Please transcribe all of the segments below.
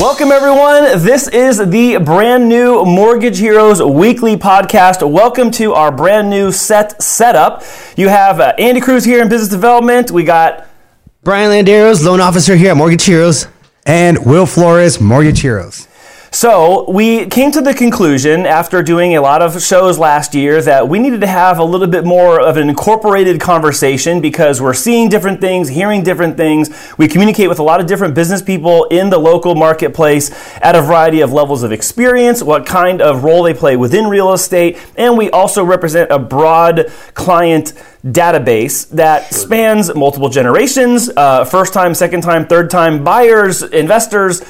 Welcome, everyone. This is the brand new Mortgage Heroes weekly podcast. Welcome to our brand new set setup. You have uh, Andy Cruz here in business development. We got Brian Landeros, loan officer here at Mortgage Heroes. And Will Flores, Mortgage Heroes. So we came to the conclusion after doing a lot of shows last year that we needed to have a little bit more of an incorporated conversation because we're seeing different things, hearing different things. We communicate with a lot of different business people in the local marketplace at a variety of levels of experience, what kind of role they play within real estate, and we also represent a broad client database that spans multiple generations, uh, first time, second time, third time buyers, investors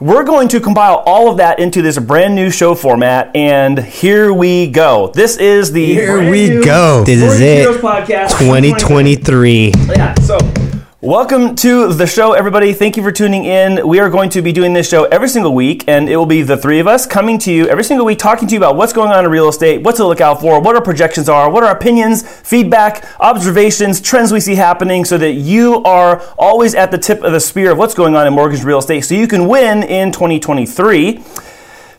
we're going to compile all of that into this brand new show format, and here we go. This is the Here we go. This is it. Podcast 2023. Yeah, so welcome to the show, everybody. Thank you for tuning in. We are going to be doing this show every single week, and it will be the three of us coming to you every single week, talking to you about what's going on in real estate, what to look out for, what our projections are, what our opinions, feedback, observations, trends we see happening, so that you are always at the tip of the spear of what's going on in mortgage real estate, so you can win in 2023.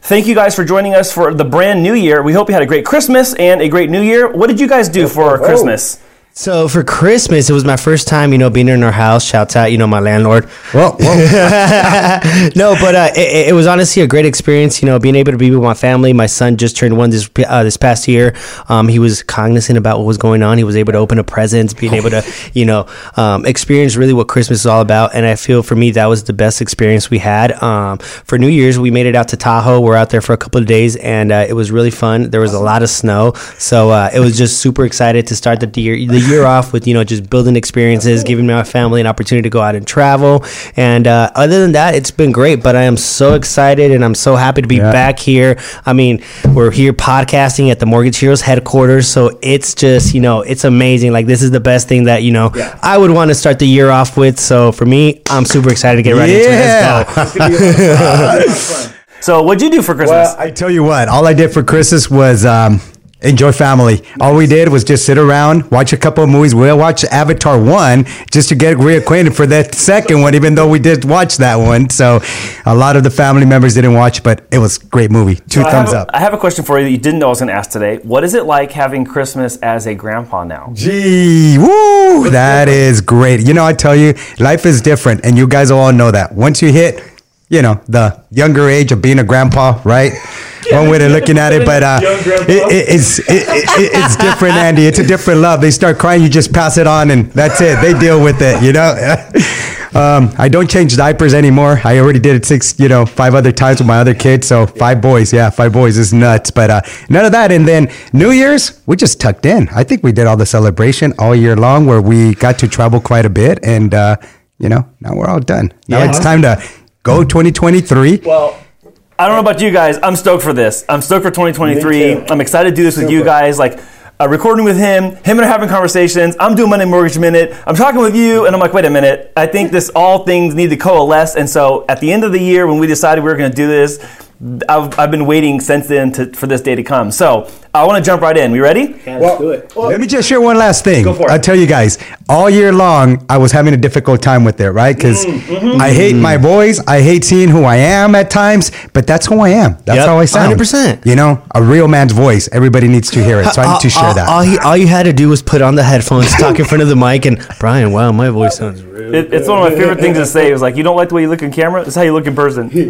Thank you guys for joining us for the brand new year. We hope you had a great Christmas and a great new year. What did you guys do for Christmas? So for Christmas, it was my first time, you know, being in our house. Shouts out, you know, my landlord. Whoa, whoa. no, but uh, it, it was honestly a great experience. You know, being able to be with my family. My son just turned one this uh, this past year. Um, he was cognizant about what was going on. He was able to open a presents, being able to, you know, um, experience really what Christmas is all about. And I feel for me that was the best experience we had. Um, for New Year's, we made it out to Tahoe. We're out there for a couple of days, and uh, it was really fun. There was a lot of snow, so uh, it was just super excited to start the year the year off with you know just building experiences, giving my family an opportunity to go out and travel. And uh, other than that, it's been great. But I am so excited and I'm so happy to be Yeah. back here. I mean, we're here podcasting at the Mortgage Heroes headquarters, so it's just you know it's amazing. Like this is the best thing that you know I would want to start the year off with. So for me, I'm super excited to get right into it. Let's go. So, what'd you do for Christmas? Well, I tell you what, all I did for Christmas was um, enjoy family. All we did was just sit around, watch a couple of movies. We'll watch Avatar 1 just to get reacquainted for that second one, even though we did watch that one. So a lot of the family members didn't watch, but it was a great movie. Two So I thumbs have a- up. I have a question for you that you didn't know I was going to ask today. What is it like having Christmas as a grandpa now? Gee, woo, that is great. You know, I tell you, life is different, and you guys all know that. Once you hit, you know, the younger age of being a grandpa, right? One way of looking at it, but uh, it, it, it's it, it, it's different, Andy. It's a different love. They start crying, you just pass it on, and that's it. They deal with it, you know. um, I don't change diapers anymore. I already did it six, you know, five other times with my other kids. So five boys, yeah, five boys is nuts. But uh, none of that. And then New Year's, we just tucked in. I think we did all the celebration all year long, where we got to travel quite a bit, and uh, you know, now we're all done. Now Yeah. it's time to go 2023. Well, I don't know about you guys. I'm stoked for this. I'm stoked for 2023. I'm excited to do this with you guys. Like, uh, recording with him, him and I are having conversations. I'm doing Monday Mortgage Minute. I'm talking with you, and I'm like, wait a minute. I think this all things need to coalesce. And so, at the end of the year, when we decided we were going to do this, I've, I've been waiting since then to, for this day to come. So, I want to jump right in. We ready? Let's do it. Let me just share one last thing. Go for it. I'll tell you guys, all year long, I was having a difficult time with it, right? Because Mm, mm-hmm. I hate my voice. I hate seeing who I am at times, but that's who I am. That's Yep, how I sound. 100%. You know, a real man's voice. Everybody needs to hear it. So I need to share all, that. All, he, all you had to do was put on the headphones, talk in front of the mic, and Brian, wow, my voice sounds real. It, it's one of my favorite things to say. It was like, you don't like the way you look in camera? This is how you look in person.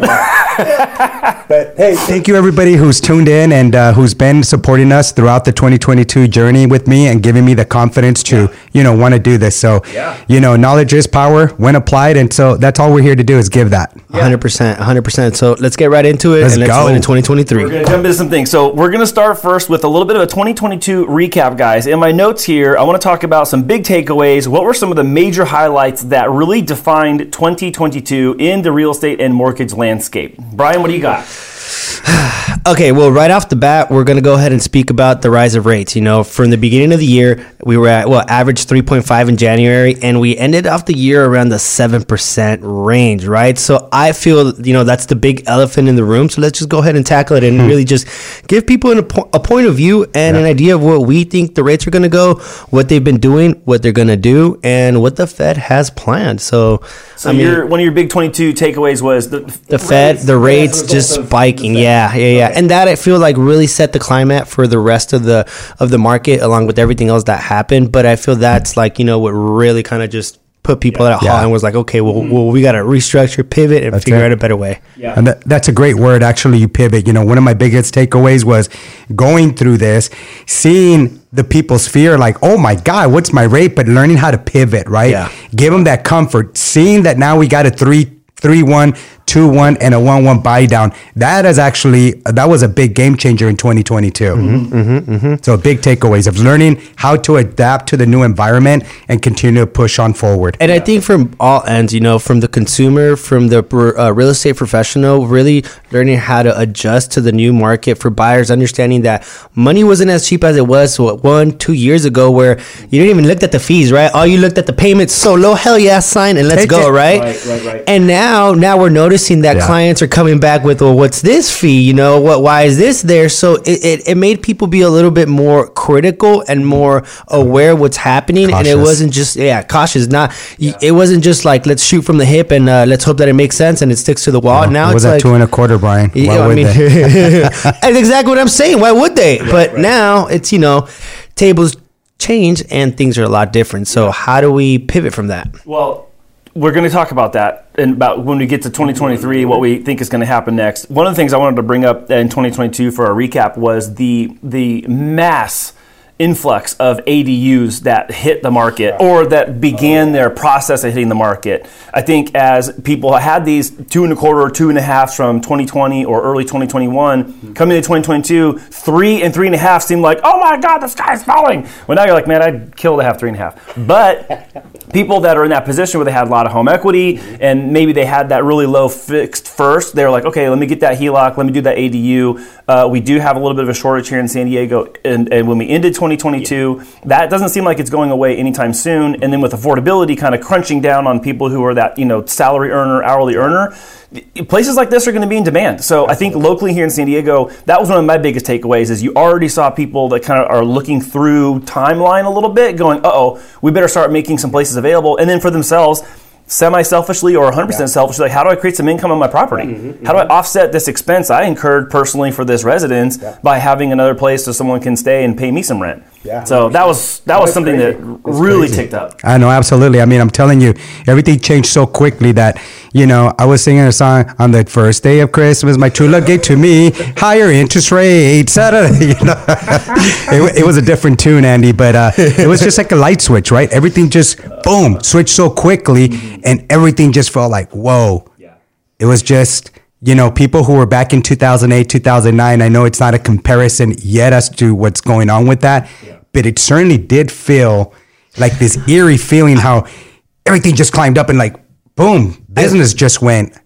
But hey, thank you everybody who's tuned in and uh, who's been supporting us throughout the 2022 journey with me and giving me the confidence to, you know, want to do this. So, yeah. you know, knowledge is power when applied, and so that's all we're here to do is give that. 100%, 100%. So let's get right into it Let's and let's go. win in 2023. We're gonna jump into some things. So we're gonna start first with a little bit of a 2022 recap, guys. In my notes here, I want to talk about some big takeaways. What were some of the major highlights that really defined 2022 in the real estate and mortgage landscape? Brian, what do you got? Okay, well, right off the bat, we're going to go ahead and speak about the rise of rates. You know, from the beginning of the year, we were at, well, average 3.5 in January, and we ended off the year around the 7% range, right? So I feel, you know, that's the big elephant in the room. So let's just go ahead and tackle it and hmm. really just give people an, a, po- a point of view and an idea of what we think the rates are going to go, what they've been doing, what they're going to do, and what the Fed has planned. So, So I mean, your one of your big 22 takeaways was the the Fed, the rates just spiking. Yeah, yeah, yeah. And that I feel like really set the climate for the rest of the of the market, along with everything else that happened. But I feel that's like you know what really kind of just put people at a halt Yeah. and was like, okay, well, mm-hmm. well we got to restructure, pivot, and That's figure it. out a better way. Yeah. And that, that's a great word, actually. You pivot. You know, one of my biggest takeaways was going through this, seeing the people's fear, like, oh my God, what's my rate? But learning how to pivot, right? Yeah. Give them that comfort. Seeing that now we got a three, three, one, two, one, and a one, one buy down. That is actually, that was a big game changer in 2022. Mm-hmm, mm-hmm, mm-hmm. So big takeaways of learning how to adapt to the new environment and continue to push on forward. And I think from all ends, you know, from the consumer, from the uh, real estate professional, really learning how to adjust to the new market for buyers, understanding that money wasn't as cheap as it was what, one, two years ago, where you didn't even look at the fees, right? All you looked at the payments, so low, hell yeah, sign and let's Take go, right? Right, right, right. And now, now we're noticing that Yeah. clients are coming back with, well, what's this fee? You know, what? Why is this there? So it, it, it made people be a little bit more critical and more aware of what's happening, and it wasn't just yeah cautious. Not y it wasn't just like let's shoot from the hip and uh, let's hope that it makes sense and it sticks to the wall. now What it's was that like. two and a quarter, Brian? you Why know, I would mean, they? that's exactly what I'm saying. Why would they? but now it's you know, tables change and things are a lot different. So how do we pivot from that? Well, we're going to talk about that and about when we get to 2023, what we think is going to happen next. One of the things I wanted to bring up in 2022 for our recap was the the mass influx of ADUs that hit the market or that began their process of hitting the market. I think as people had these two and a quarter or two and a half from 2020 or early 2021 coming into 2022, three and three and a half seemed like, oh my God, the sky's falling. Well, now you're like, man, I'd kill to have three and a half. But people that are in that position where they had a lot of home equity and maybe they had that really low fixed first, they're like, okay, let me get that HELOC, let me do that ADU. Uh, we do have a little bit of a shortage here in San Diego, and, and when we ended 2022, that doesn't seem like it's going away anytime soon. And then with affordability kind of crunching down on people who are that you know salary earner, hourly earner, places like this are going to be in demand. So I think locally here in San Diego, that was one of my biggest takeaways. Is you already saw people that kind of are looking through timeline a little bit, going, "Uh oh, we better start making some places available," and then for themselves semi-selfishly or 100% selfishly like how do i create some income on my property how do i offset this expense i incurred personally for this residence by having another place so someone can stay and pay me some rent Yeah. so that was that was something that really ticked up I know, absolutely. I mean, I'm telling you, everything changed so quickly that, you know, I was singing a song on the first day of Christmas. My true love gave to me higher interest rates. You know, it, it was a different tune, Andy, but uh, it was just like a light switch, right? Everything just boom switched so quickly, and everything just felt like whoa. Yeah. It was just, you know, people who were back in 2008, 2009. I know it's not a comparison yet as to what's going on with that, but it certainly did feel like this eerie feeling how everything just climbed up and like, boom, business just went.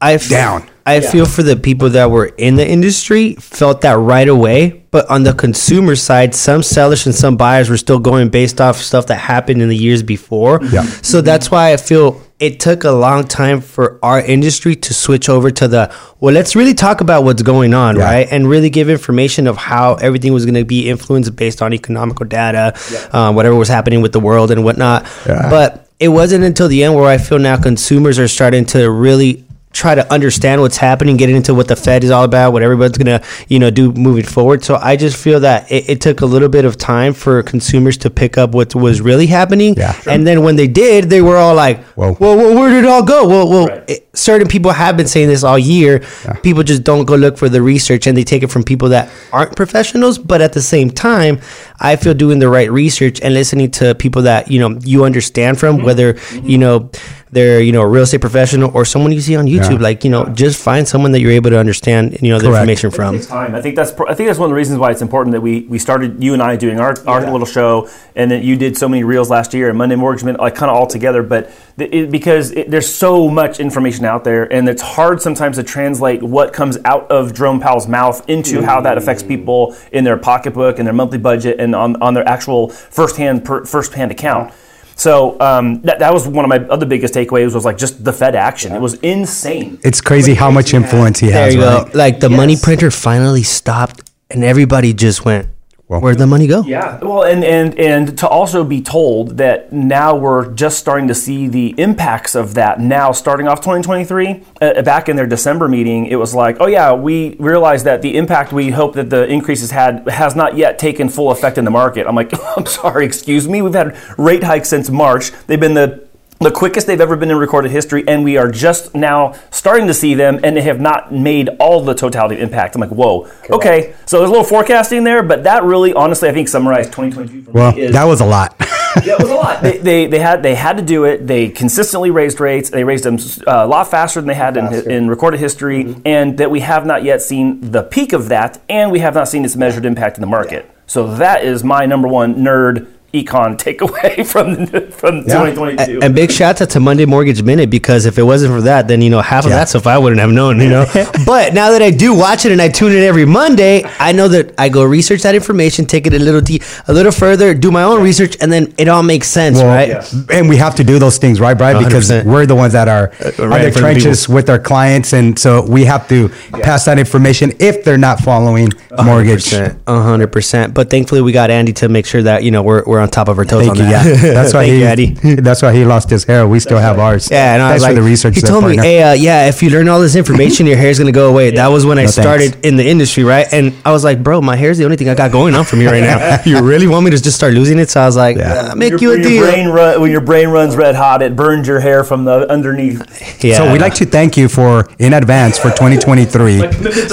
I f- Down. I feel for the people that were in the industry felt that right away, but on the consumer side, some sellers and some buyers were still going based off stuff that happened in the years before. Yeah. So that's why I feel it took a long time for our industry to switch over to the well, let's really talk about what's going on, Yeah. right? And really give information of how everything was going to be influenced based on economical data, um, whatever was happening with the world and whatnot. Yeah. But it wasn't until the end where I feel now consumers are starting to really try to understand what's happening, get into what the Fed is all about, what everybody's gonna, you know, do moving forward. So I just feel that it, it took a little bit of time for consumers to pick up what was really happening. Yeah. Sure. And then when they did, they were all like, Whoa. "Well, well where did it all go?" Well, well, Right. it- certain people have been saying this all year. People just don't go look for the research, and they take it from people that aren't professionals. But at the same time, I feel doing the right research and listening to people that you know you understand from, mm-hmm. whether you know they're you know a real estate professional or someone you see on YouTube. Yeah. Like you know, just find someone that you're able to understand you know the Correct. information from. takes time. I think that's I think that's one of the reasons why it's important that we we started you and I doing our, our little show, and that you did so many reels last year and Monday Mortgage Minute, like kind of all together. But it, because it, there's so much information out there, and it's hard sometimes to translate what comes out of Jerome Powell's mouth into how that affects mm. people in their pocketbook and their monthly budget and on, on their actual firsthand per, firsthand account. So um, that, that was one of my other biggest takeaways was like just the Fed action. It was insane. It's crazy how much influence he has. There has, you right? go. Like the money printer finally stopped, and everybody just went, Well- "Where'd the money go?" Yeah, well, and and and to also be told that now we're just starting to see the impacts of that now, starting off 2023. Uh, back in their December meeting, it was like, oh yeah, we realized that the impact we hope that the increases had has not yet taken full effect in the market. I'm like, I'm sorry, excuse me. We've had rate hikes since March. They've been the the quickest they've ever been in recorded history, and we are just now starting to see them, and they have not made all the totality of impact. I'm like, whoa, okay. So there's a little forecasting there, but that really, honestly, I think summarized 2022 for Well, me is that was a lot. yeah, it was a lot. They, they, they had they had to do it. They consistently raised rates. They raised them uh, a lot faster than they had in, in recorded history, and that we have not yet seen the peak of that, and we have not seen its measured impact in the market. So that is my number one nerd econ takeaway from from Yeah. 2022. And big shout out to Monday Mortgage Minute because if it wasn't for that, then you know half of Yeah. that stuff I wouldn't have known. You know, but now that I do watch it and I tune in every Monday, I know that I go research that information, take it a little de- a little further, do my own research, and then it all makes sense, Well, right? And we have to do those things, right, Brian? Because 100%. we're the ones that are uh, right, on in the front of trenches with our clients, and so we have to pass that information if they're not following mortgage. A hundred percent. But thankfully, we got Andy to make sure that you know we're, we're on top of our toes Thank on you. that. Yeah, that's why Thank he. you, Andy. That's why he lost his hair. We still have ours. Yeah, and I Thanks was like, for the research. he told me, partner. "Hey, uh, yeah, if you learn all this information, your hair's gonna go away." That was when I No, thanks. started in the industry, right? And I was like, "Bro, my hair's the only thing I got going on for me right now. you really want me to just start losing it?" So I was like, Yeah. uh, "Make Your- you a when deal." Your brain run, when your brain runs red hot, it burns your hair from the underneath. yeah. So we'd like to thank you for in advance for 2023. yeah,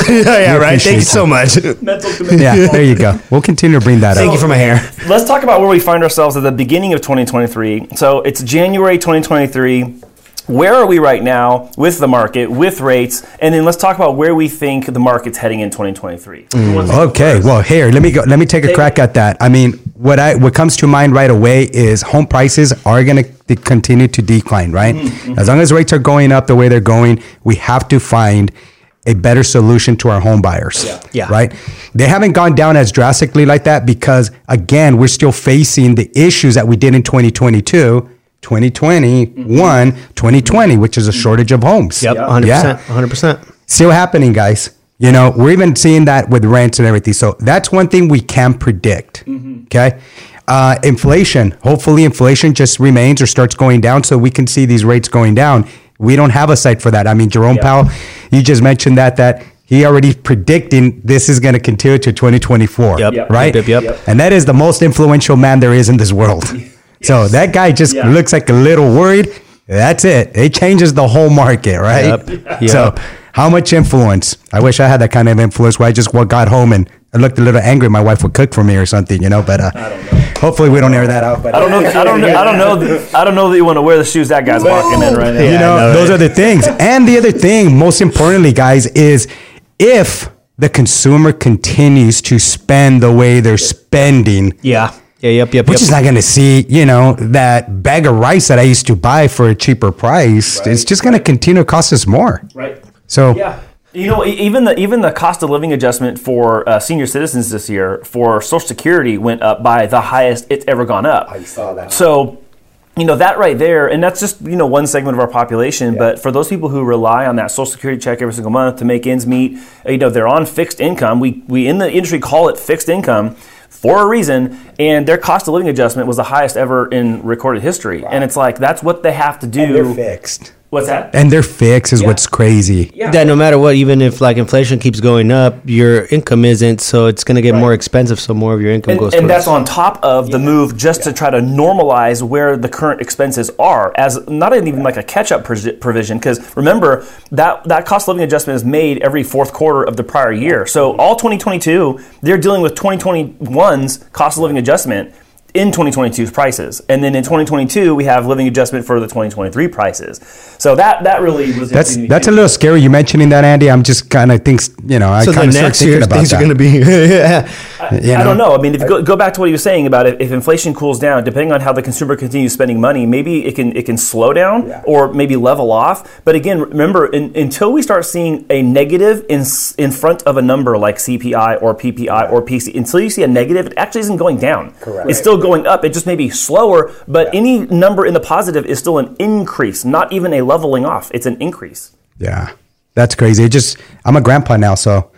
yeah, right. Thank you so much. Mental commitment. yeah, there you go. We'll continue to bring that Thank up. Thank you for my hair. Let's talk about where we find ourselves at the beginning of 2023. So it's January 2023. Where are we right now with the market, with rates, and then let's talk about where we think the market's heading in 2023. Who mm. wants to go Okay, well, here let me go. Let me take a crack at that. I mean, what I what comes to mind right away is home prices are going to continue to decline, right? Mm-hmm. As long as rates are going up the way they're going, we have to find a better solution to our home buyers. Yeah. Right? They haven't gone down as drastically like that because again, we're still facing the issues that we did in 2022, 2021, 2020, which is a shortage of homes. Yep, Yeah. 100%. Yeah. 100%. Still happening, guys. You know, we're even seeing that with rents and everything. So that's one thing we can predict. Okay. Uh, inflation. Hopefully, inflation just remains or starts going down so we can see these rates going down. We don't have a sight for that. I mean, Jerome Powell, you just mentioned that, that he already predicting this is going to continue to 2024. Yep. Yep. Right. Yep, yep, yep. And that is the most influential man there is in this world. So that guy just Yeah. looks like a little worried. That's it. It changes the whole market, right? Yep. So how much influence? I wish I had that kind of influence where I just wa- got home and I looked a little angry. My wife would cook for me or something, you know. But uh, hopefully we don't air that out. But I don't know. I don't. know- I don't know. that- I don't know that you want to wear the shoes that guy's walking in right now. you Yeah, know, know, those right? are the things. And the other thing, most importantly, guys, is if the consumer continues to spend the way they're spending, Yeah. Yeah, yep, yep, we're yep. just not going to see, you know, that bag of rice that I used to buy for a cheaper price. It's just going to continue to cost us more. Right. So Yeah. You know, even the even the cost of living adjustment for uh, senior citizens this year for Social Security went up by the highest it's ever gone up. I saw that. So, you know that right there, and that's just you know one segment of our population. But for those people who rely on that Social Security check every single month to make ends meet, you know they're on fixed income. We we in the industry call it fixed income for a reason, and their cost of living adjustment was the highest ever in recorded history. And it's like that's what they have to do. fixed. What's that? And their fix is what's crazy. Yeah. that no matter what, even if like inflation keeps going up, your income isn't, so it's gonna get more expensive. So more of your income and, goes. and towards- that's on top of the move just to try to normalize where the current expenses are as not even like a catch-up provision because remember that that cost of living adjustment is made every fourth quarter of the prior year so all 2022 they're dealing with 2021's cost of living adjustment in 2022's prices, and then in 2022 we have living adjustment for the 2023 prices. So that that really was That's interesting to me that's a little scary. You mentioning that, Andy. I'm just kind of thinks you know. I So kind the of start next thinking year about things that. are going to be. yeah. You I don't know. I mean, if you go, go back to what he was saying about it, if inflation cools down, depending on how the consumer continues spending money, maybe it can it can slow down or maybe level off. But again, remember, in, until we start seeing a negative in in front of a number like CPI or PPI or PC, until you see a negative, it actually isn't going down. Correct. It's still going up. It just may be slower, but any number in the positive is still an increase, not even a leveling off. It's an increase. Yeah, that's crazy. It just I'm a grandpa now, so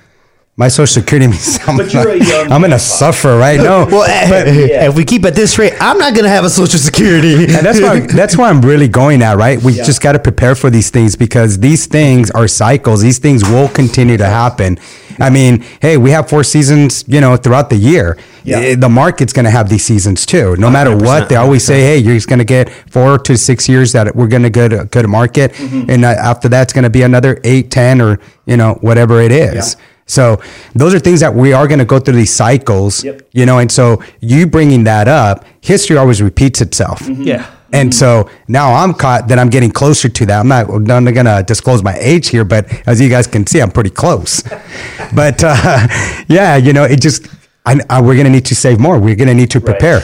my social security means I'm, But you're a young I'm gonna grandpa. suffer, right? No, Well, eh, if we keep at this rate, I'm not going to have a social security. and that's why that's why I'm really going at right. We just got to prepare for these things because these things are cycles. These things will continue to happen. I mean, hey, we have four seasons, you know, throughout the year. Eh, The market's going to have these seasons too. No matter what, they always say, hey, you're just going to get four to six years that we're going to get a good market, Mm-hmm. and uh, after that, it's going to be another eight, ten, or you know, whatever it is. So those are things that we are going to go through these cycles, Yep. you know, and so you bringing that up, history always repeats itself. Mm-hmm. yeah. And so now I'm caught that I'm getting closer to that. I'm not, I'm not going to disclose my age here, but as you guys can see, I'm pretty close. but uh, yeah, you know, it just, I, I, we're going to need to save more. We're going to need to prepare.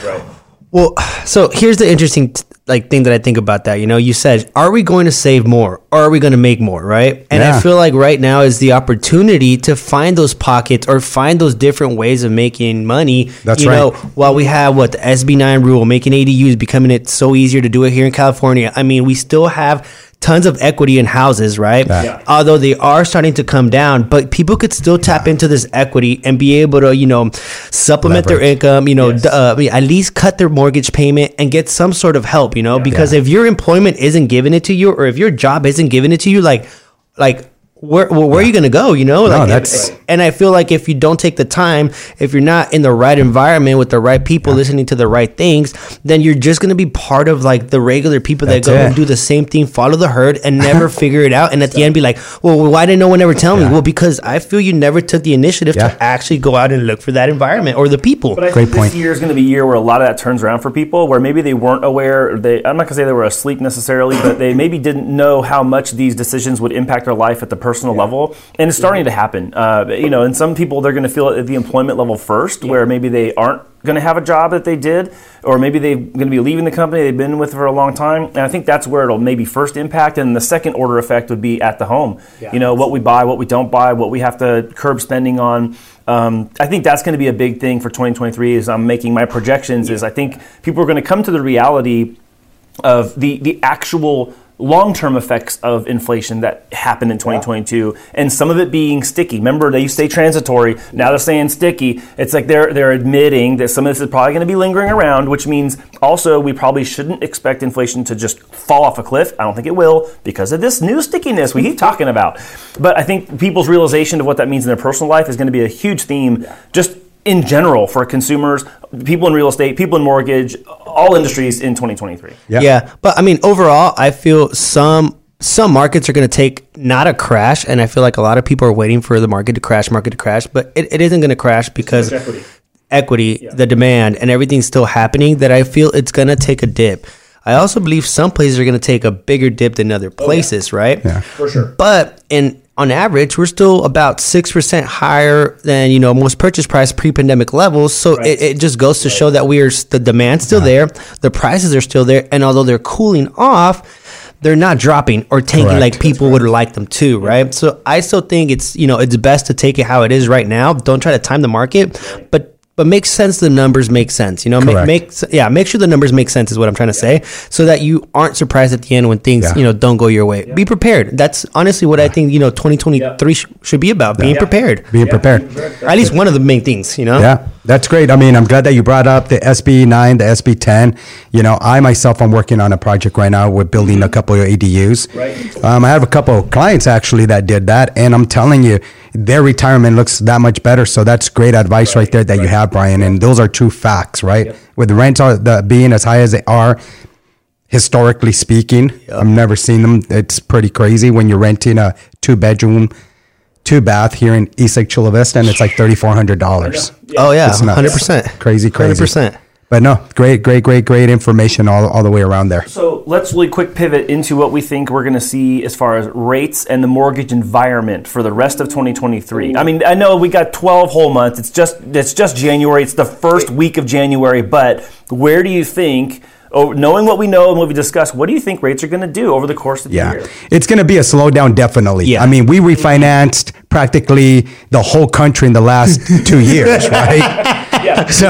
Well, so here's the interesting like thing that I think about that. You know, you said, are we going to save more or are we going to make more, right? And I feel like right now is the opportunity to find those pockets or find those different ways of making money. That's you right. know, while we have what the SB9 rule making ADUs becoming it so easier to do it here in California. I mean, we still have tons of equity in houses, right? Yeah. Although they are starting to come down, but people could still tap into this equity and be able to, you know, supplement their income, you know, d- uh, at least cut their mortgage payment and get some sort of help, you know, because Yeah. if your employment isn't giving it to you or if your job isn't giving it to you, like, like, where, well, where are you going to go? You know, like, if- that's- eh, and I feel like if you don't take the time, if you're not in the right environment with the right people, listening to the right things, then you're just going to be part of like the regular people That's that go it. and do the same thing, follow the herd, and never figure it out. And at the end, be like, well, why didn't no one ever tell me? Well, because I feel you never took the initiative Yeah. to actually go out and look for that environment or the people. But I Great think point. this year is going to be a year where a lot of that turns around for people, where maybe they weren't aware. Or they, I'm not going to say they were asleep necessarily, but they maybe didn't know how much these decisions would impact their life at the personal level, and it's starting to happen. Uh, you know, and some people they're going to feel it at the employment level first, where maybe they aren't going to have a job that they did, or maybe they're going to be leaving the company they've been with for a long time. And I think that's where it'll maybe first impact, and the second order effect would be at the home. You know, what we buy, what we don't buy, what we have to curb spending on. Um, I think that's going to be a big thing for 2023. As I'm making my projections, is I think people are going to come to the reality of the the actual long-term effects of inflation that happened in 2022 and some of it being sticky. Remember they used to say transitory. Now they're saying sticky. It's like they're they're admitting that some of this is probably going to be lingering around which means also we probably shouldn't expect inflation to just fall off a cliff. I don't think it will because of this new stickiness we keep talking about. But i think people's realization of what that means in their personal life is going to be a huge theme just in general for consumers people in real estate people in mortgage all industries in 2023 Yeah. Yeah, but I mean, overall, I feel some some markets are going to take not a crash, and I feel like a lot of people are waiting for the market to crash, market to crash, but it, it isn't going to crash because equity, the demand, and everything's still happening. That I feel it's going to take a dip. I also believe some places are going to take a bigger dip than other oh, places, right? Yeah. for sure But in on average, we're still about six percent higher than you know most purchase price pre-pandemic levels. So it, it just goes to show that we are the demand's still uh-huh. there, the prices are still there, and although they're cooling off, they're not dropping or tanking Correct. like people would like them to, right? So I still think it's you know it's best to take it how it is right now. Don't try to time the market, but. But make sense. The numbers make sense. You know, make, make yeah. Make sure the numbers make sense is what I'm trying to say, so that you aren't surprised at the end when things Yeah. you know don't go your way. Be prepared. That's honestly what I think. You know, 2023 sh- should be about being prepared. Being prepared. At least one of the main things. You know. Yeah, that's great. I mean, I'm glad that you brought up the SB 9, the SB 10. You know, I myself, I'm working on a project right now. We're building a couple of ADUs. Right. Um, I have a couple of clients actually that did that. And I'm telling you, their retirement looks that much better. So that's great advice right, there that you have, Brian. And those are true facts, right? With the rents are the, being as high as they are, historically speaking, I've never seen them. It's pretty crazy when you're renting a two bedroom, two bath here in East Lake Chula Vista, and it's like $3,400. Oh yeah, It's hundred percent, Crazy, crazy. hundred percent. but no, great, great, great, great information all, all the way around there. So let's really quick pivot into what we think we're going to see as far as rates and the mortgage environment for the rest of 2023. I mean, I know we got 12 whole months. It's just it's just January. It's the first week of January. But where do you think? Oh, knowing what we know and what we discussed, what do you think rates are going to do over the course of the Yeah, year? it's going to be a slowdown, definitely. Yeah. I mean, we refinanced practically the whole country in the last two years, right? Yeah. So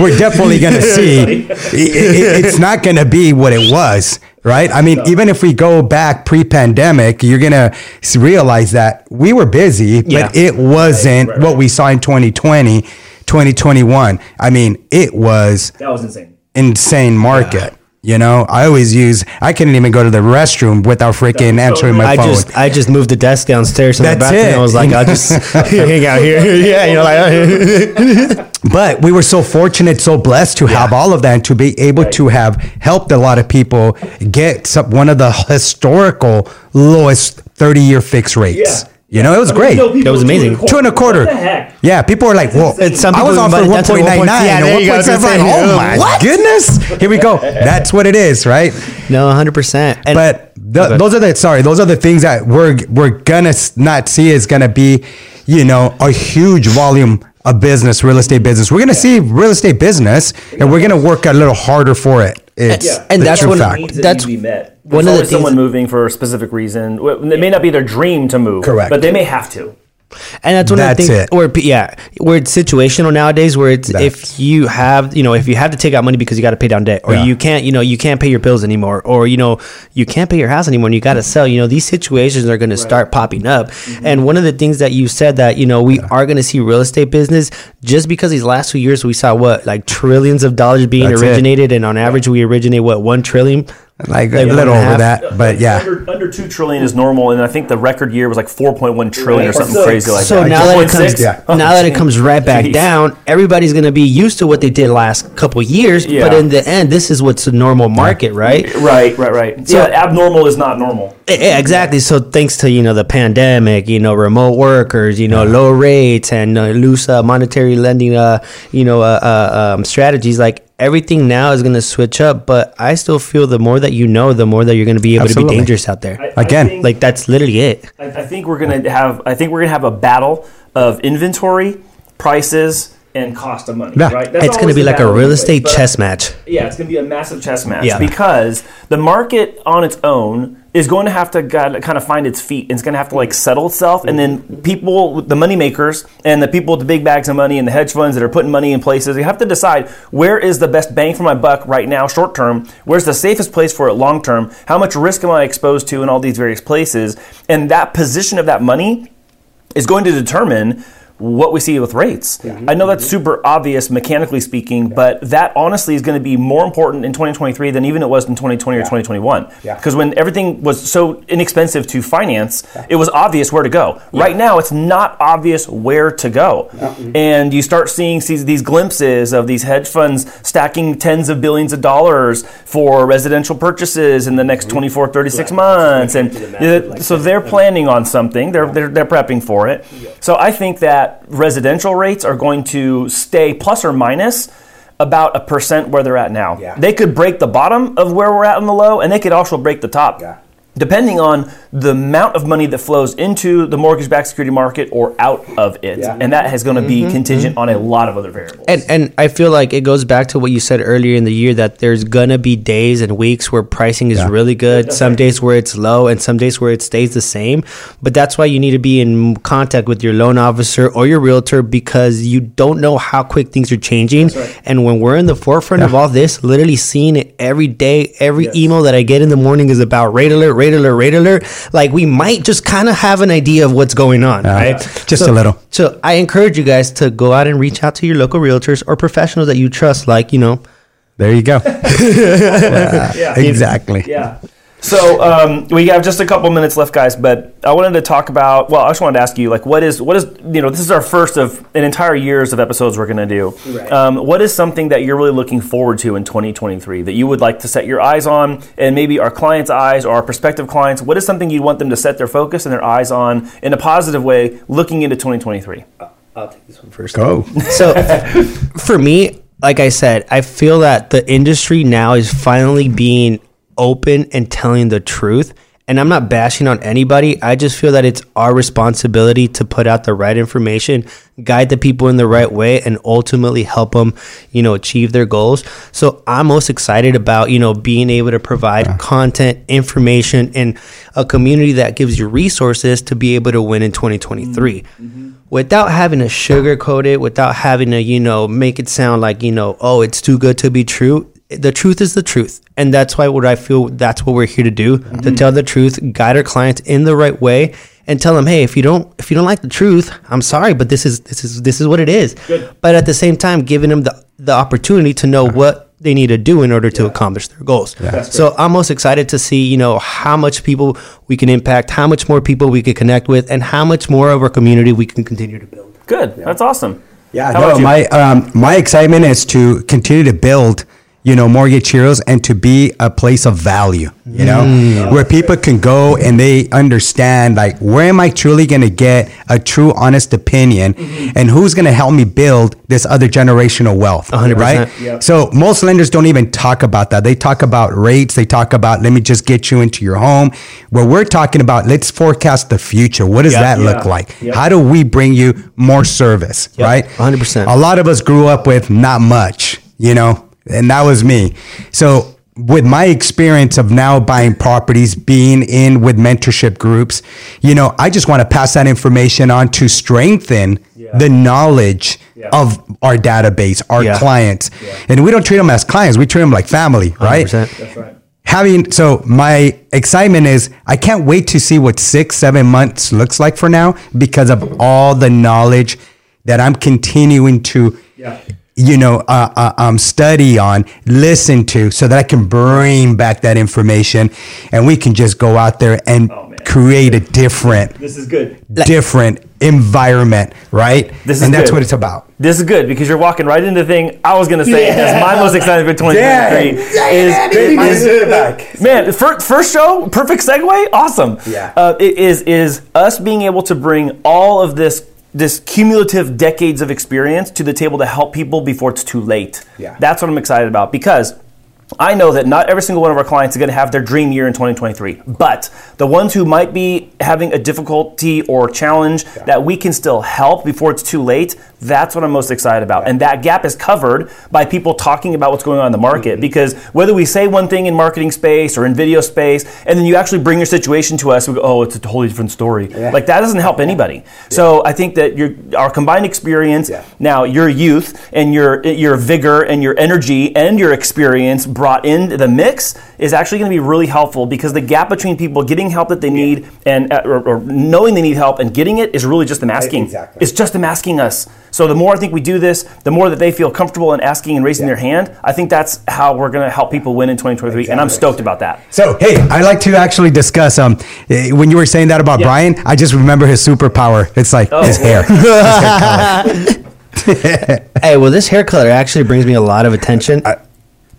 we're definitely going to see. it- it- it's not going to be what it was, right? I mean, even if we go back pre-pandemic, you're going to realize that we were busy, but it wasn't right, what we saw in 2020, 2021. I mean, it was That was insane. Insane market. You know, I always use. I couldn't even go to the restroom without freaking answering my I phone. just I just moved the desk downstairs to the bathroom. it. I was like, I'll just hang out here. yeah, you know, like oh. but we were so fortunate, so blessed to have all of that and to be able to have helped a lot of people get some, one of the historical lowest 30 year fixed rates. Yeah. You know, it was great. That was amazing. Two and a quarter. What the heck? Yeah, people were like, "Whoa!" And some I was people offered even bought it down to 1.99 Yeah, and you go. I was 1.7. gonna Oh my what? goodness! Here we go. That's what it is, right? no, hundred percent. but the, those are the sorry those are the things that we're we're gonna not see is gonna be you know a huge volume of business real estate business we're gonna see real estate business and we're gonna work a little harder for it it's Yeah. And the that's true when- fact. needs that That's need to be met. One There's of the things someone moving for a specific reason. It may not be their dream to move, Correct. But they may have to. And that's one That's of the things it. where yeah, where it's situational nowadays. Where it's That's- if you have you know if you have to take out money because you got to pay down debt, or Yeah. you can't you know you can't pay your bills anymore, or you know you can't pay your house anymore, and you got to sell. You know these situations are going to start popping up. Mm-hmm. And one of the things that you said that you know we are going to see real estate business just because these last two years we saw what like trillions of dollars being That's it. originated, and on average we originate what one trillion. Like Like a little over half. that but yeah under, under two trillion is normal, and I think the record year was like four point one trillion or something So- crazy like so that. now that it comes, Yeah. now that it comes right back Jeez. down, everybody's going to be used to what they did last couple years. But in the end, this is what's a normal market, right? Right, right, right. So- yeah, abnormal is not normal. Yeah, exactly. So thanks to you know the pandemic, you know remote workers, you know low rates and uh, loose uh, monetary lending, uh, you know uh, uh, um, strategies. Like everything now is going to switch up, but I still feel the more that you know, the more that you're going to be able to be dangerous out there. I- I Again, think- like that's literally it. I, I think we're gonna have. I think we're gonna have a battle of inventory, prices, and cost of money. Yeah. Right. it's going to be like a real estate but- chess match. Yeah, it's going to be a massive chess match Yeah. because the market on its own is going to have to kind of find its feet and it's going to have to like settle itself and then mm-hmm. people the money makers and the people with the big bags of money and the hedge funds that are putting money in places you have to decide where is the best bang for my buck right now short term? Where's the safest place for it long term? How much risk am i exposed to in all these various places? And that position of that money is going to determine what we see with rates. I know that's super obvious mechanically speaking, but that honestly is going to be more important in 2023 than even it was in 2020 or 2021. Yeah. Because when everything was so inexpensive to finance, it was obvious where to go. Right now, it's not obvious where to go. And you start seeing these, glimpses of these hedge funds stacking tens of billions of dollars for residential purchases in the next 24, 36 months. And uh, so they're planning on something, they're, they're, they're prepping for it. So I think that residential rates are going to stay plus or minus about a percent where they're at now. Yeah. They could break the bottom of where we're at in the low, and they could also break the top. Yeah. Depending on the amount of money that flows into the mortgage-backed security market or out of it, Yeah. and that is going to be mm-hmm. contingent mm-hmm. on a lot of other variables. And and I feel like it goes back to what you said earlier in the year that there's gonna be days and weeks where pricing is Yeah. really good, some days where it's low, and some days where it stays the same. But that's why you need to be in contact with your loan officer or your realtor because you don't know how quick things are changing. And when we're in the forefront of all this, literally seeing it every day, every email that I get in the morning is about rate alert, rate alert, rate alert. Like we might just kind of have an idea of what's going on, uh, right? Just So- a little. so I encourage you guys to go out and reach out to your local realtors or professionals that you trust, like you know. There you go. Yeah. exactly. Yeah. So um, we have just a couple minutes left, guys. But I wanted to talk about. Well, I just wanted to ask you, like, what is what is you know this is our first of an entire years of episodes we're going to do. Um, what is something that you're really looking forward to in 2023 that you would like to set your eyes on, and maybe our clients' eyes or our prospective clients? What is something you'd want them to set their focus and their eyes on in a positive way, looking into 2023? I'll take this one first. Go. So for me, like I said, I feel that the industry now is finally being open and telling the truth. And I'm not bashing on anybody. I just feel that it's our responsibility to put out the right information, guide the people in the right way, and ultimately help them, you know, achieve their goals. So I'm most excited about, you know, being able to provide content, information, and a community that gives you resources to be able to win in 2023 mm-hmm. mm-hmm. without having to sugarcoat it, without having to, you know, make it sound like, you know, oh, it's too good to be true. The truth is the truth. And that's why what I feel that's what we're here to do, to tell the truth, guide our clients in the right way and tell them, "Hey, if you don't if you don't like the truth, I'm sorry, but this is this is this is what it is." But at the same time giving them the the opportunity to know what they need to do in order to accomplish their goals. So I'm most excited to see, you know, how much people we can impact, how much more people we can connect with, and how much more of our community we can continue to build. Good. That's awesome. Yeah, How no, my um, my excitement is to continue to build, you know, Mortgage Heroes and to be a place of value, you know, where people can go and they understand like where am I truly going to get a true, honest opinion, and who's going to help me build this other generational wealth, 100%. right? So most lenders don't even talk about that. They talk about rates. They talk about let me just get you into your home. Where we're talking about let's forecast the future. What does that look Yeah. like? How do we bring you more service, right? 100%. A lot of us grew up with not much, you know, and that was me. So with my experience of now buying properties, being in with mentorship groups, you know, I just want to pass that information on to strengthen the knowledge of our database, our Yeah. clients. And we don't treat them as clients, we treat them like family, right? 100%. That's right. having so my excitement is I can't wait to see what six seven months looks like for now because of all the knowledge that I'm continuing to Yeah. You know uh, uh, um, study on listen to so that I can bring back that information and we can just go out there and Oh, create a different This is good. different environment right This is and that's good. what it's about This is good because you're walking right into the thing I was going to say. That's my most excited for 2023 is, is man first, first show perfect segue awesome Yeah. uh, it is is us being able to bring all of this this cumulative decades of experience to the table to help people before it's too late Yeah. that's what I'm excited about because I know that not every single one of our clients is going to have their dream year in 2023, but the ones who might be having a difficulty or challenge that we can still help before it's too late, that's what I'm most excited about. And that gap is covered by people talking about what's going on in the market Mm-hmm. because whether we say one thing in marketing space or in video space, and then you actually bring your situation to us, we go, oh, it's a totally different story. Like that doesn't help anybody. So I think that your our combined experience, Yeah. now your youth and your your vigor and your energy and your experience brought into the mix is actually going to be really helpful because the gap between people getting help that they need and uh, or, or knowing they need help and getting it is really just them asking. Exactly. It's just them asking us. So the more I think we do this, the more that they feel comfortable in asking and raising their hand. I think that's how we're going to help people win in 2023, and I'm stoked about that. So hey, I like to actually discuss. Um, eh, when you were saying that about Yeah. Brian, I just remember his superpower. It's like Oh, his hair. Hey, well, this hair color actually brings me a lot of attention.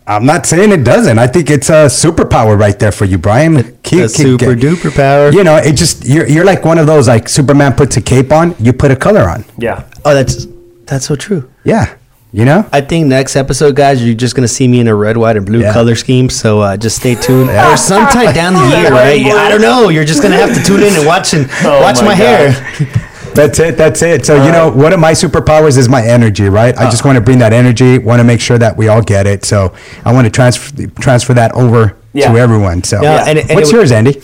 I'm not saying it doesn't. I think it's a superpower right there for you, Brian. Keep- a super duper power. You know, it just you're you're like one of those like Superman puts a cape on, you put a color on. Yeah. Oh, that's that's so true. Yeah, you know. I think next episode, guys, you're just gonna see me in a red, white, and blue Yeah. color scheme. So uh, just stay tuned. Or sometime down the year, right? I don't know. You're just gonna have to tune in and watch and Oh watch my my, God. hair. That's it. That's it. So you know, one of my superpowers is my energy, right? I just ah. want to bring that energy. Want to make sure that we all get it. So I want to transfer transfer that over Yeah. to everyone. So Yeah, and and what's it- yours, Andy?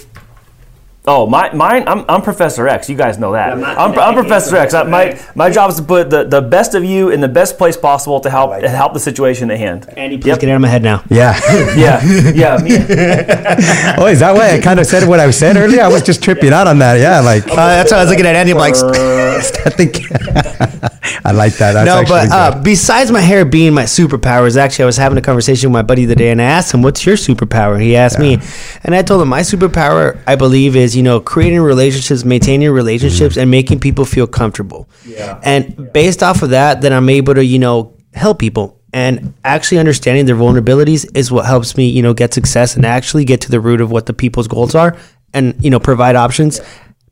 Oh, my, mine, I'm, I'm Professor X. You guys know that. I'm, I'm Professor X. I, my, my job is to put the, the best of you in the best place possible to help to help the situation at hand. Andy, please Yep. get out of my head now. Yeah. Yeah, yeah. me- oh, is that why I kind of said what I said earlier? I was just tripping out on that. Yeah, like Uh, that's why I was looking at Andy. I'm like, I think I like that. That's no, but uh, besides my hair being my superpowers, actually, I was having a conversation with my buddy the day, and I asked him, "What's your superpower?" He asked me, and I told him my superpower, I believe, is you know creating relationships, maintaining relationships, mm-hmm. and making people feel comfortable. Yeah. And based off of that, then I'm able to you know help people. And actually understanding their vulnerabilities is what helps me, you know, get success and actually get to the root of what the people's goals are, and you know, provide options,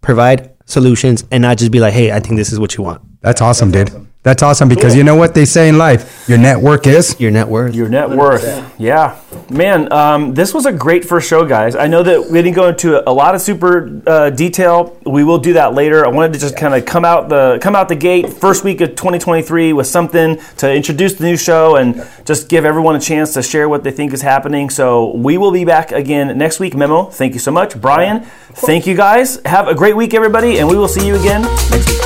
provide solutions, and not just be like, "Hey, I think this is what you want." That's awesome, dude. That's awesome because you know what they say in life: your network is Your net worth. Your net worth. Yeah. Man, um, this was a great first show, guys. I know that we didn't go into a lot of super uh, detail. We will do that later. I wanted to just kind of come out the come out the gate first week of 2023 with something to introduce the new show and just give everyone a chance to share what they think is happening. So we will be back again next week. Memo, thank you so much. Brian, thank you guys. Have a great week, everybody, and we will see you again next week.